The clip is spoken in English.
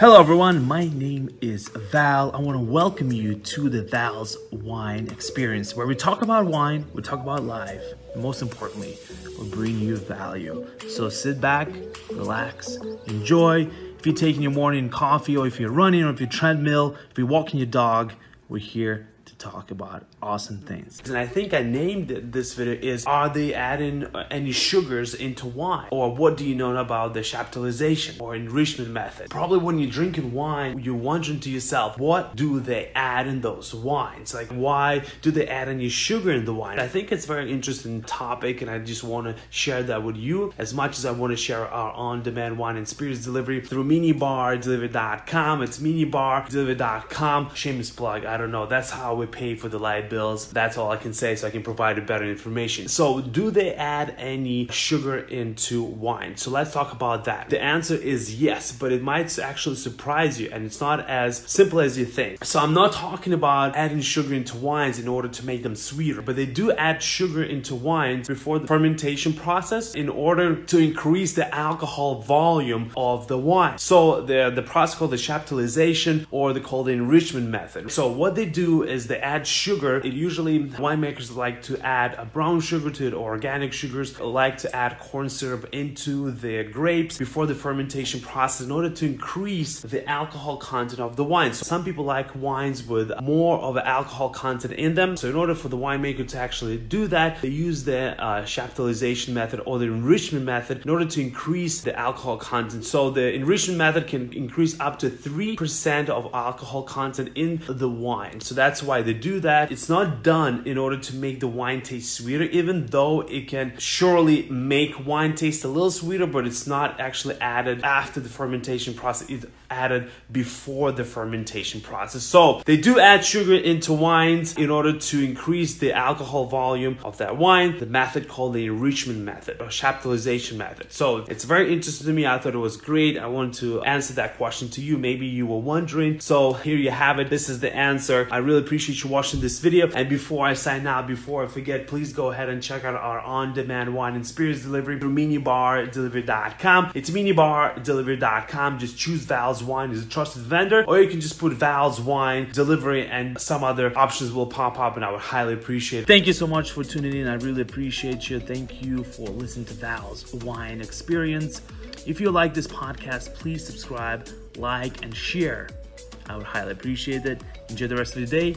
Hello, everyone. My name is Val. I want to welcome you to the Val's Wine Experience, where we talk about wine, we talk about life, and most importantly, we bring you value. So sit back, relax, enjoy. If you're taking your morning coffee, or if you're running, or if you're treadmill, if you're walking your dog, we're here talk about awesome things. And I think I named this video is Are they adding any sugars into wine? Or what do you know about the chaptalization or enrichment method? Probably when you're drinking wine, you're wondering to yourself, what do they add in those wines? Like why do they add any sugar in the wine? I think it's a very interesting topic and I just want to share that with you as much as I want to share our on-demand wine and spirits delivery through minibardelivery.com. It's minibardelivery.com. Shameless plug. I don't know. That's how we pay for the light bills. That's all I can say so I can provide a better information. So, do they add any sugar into wine? So, let's talk about that. The answer is yes, but it might actually surprise you and it's not as simple as you think. So, I'm not talking about adding sugar into wines in order to make them sweeter, but they do add sugar into wines before the fermentation process in order to increase the alcohol volume of the wine. So, the, the process called the chaptalization or they call the enrichment method. So, what they do is they add sugar. It usually winemakers like to add a brown sugar to it or organic sugars like to add corn syrup into the grapes before the fermentation process in order to increase the alcohol content of the wine. So some people like wines with more of alcohol content in them. So in order for the winemaker to actually do that, they use the uh, chaptalization method or the enrichment method in order to increase the alcohol content. So the enrichment method can increase up to 3% of alcohol content in the wine. So that's why they do that. It's not done in order to make the wine taste sweeter, even though it can surely make wine taste a little sweeter, but it's not actually added after the fermentation process. It's added before the fermentation process. So they do add sugar into wines in order to increase the alcohol volume of that wine. The method called the enrichment method or chaptalization method. So it's very interesting to me. I thought it was great. I wanted to answer that question to you. Maybe you were wondering. So here you have it. This is the answer. I really appreciate you watching this video. And before I sign out, before I forget, please go ahead and check out our on-demand wine and spirits delivery through minibardelivery.com. It's minibardelivery.com. Just choose Val's Wine as a trusted vendor, or you can just put Val's Wine delivery and some other options will pop up and I would highly appreciate it. Thank you so much for tuning in. I really appreciate you. Thank you for listening to Val's Wine Experience. If you like this podcast, please subscribe, like, and share. I would highly appreciate it. Enjoy the rest of the day,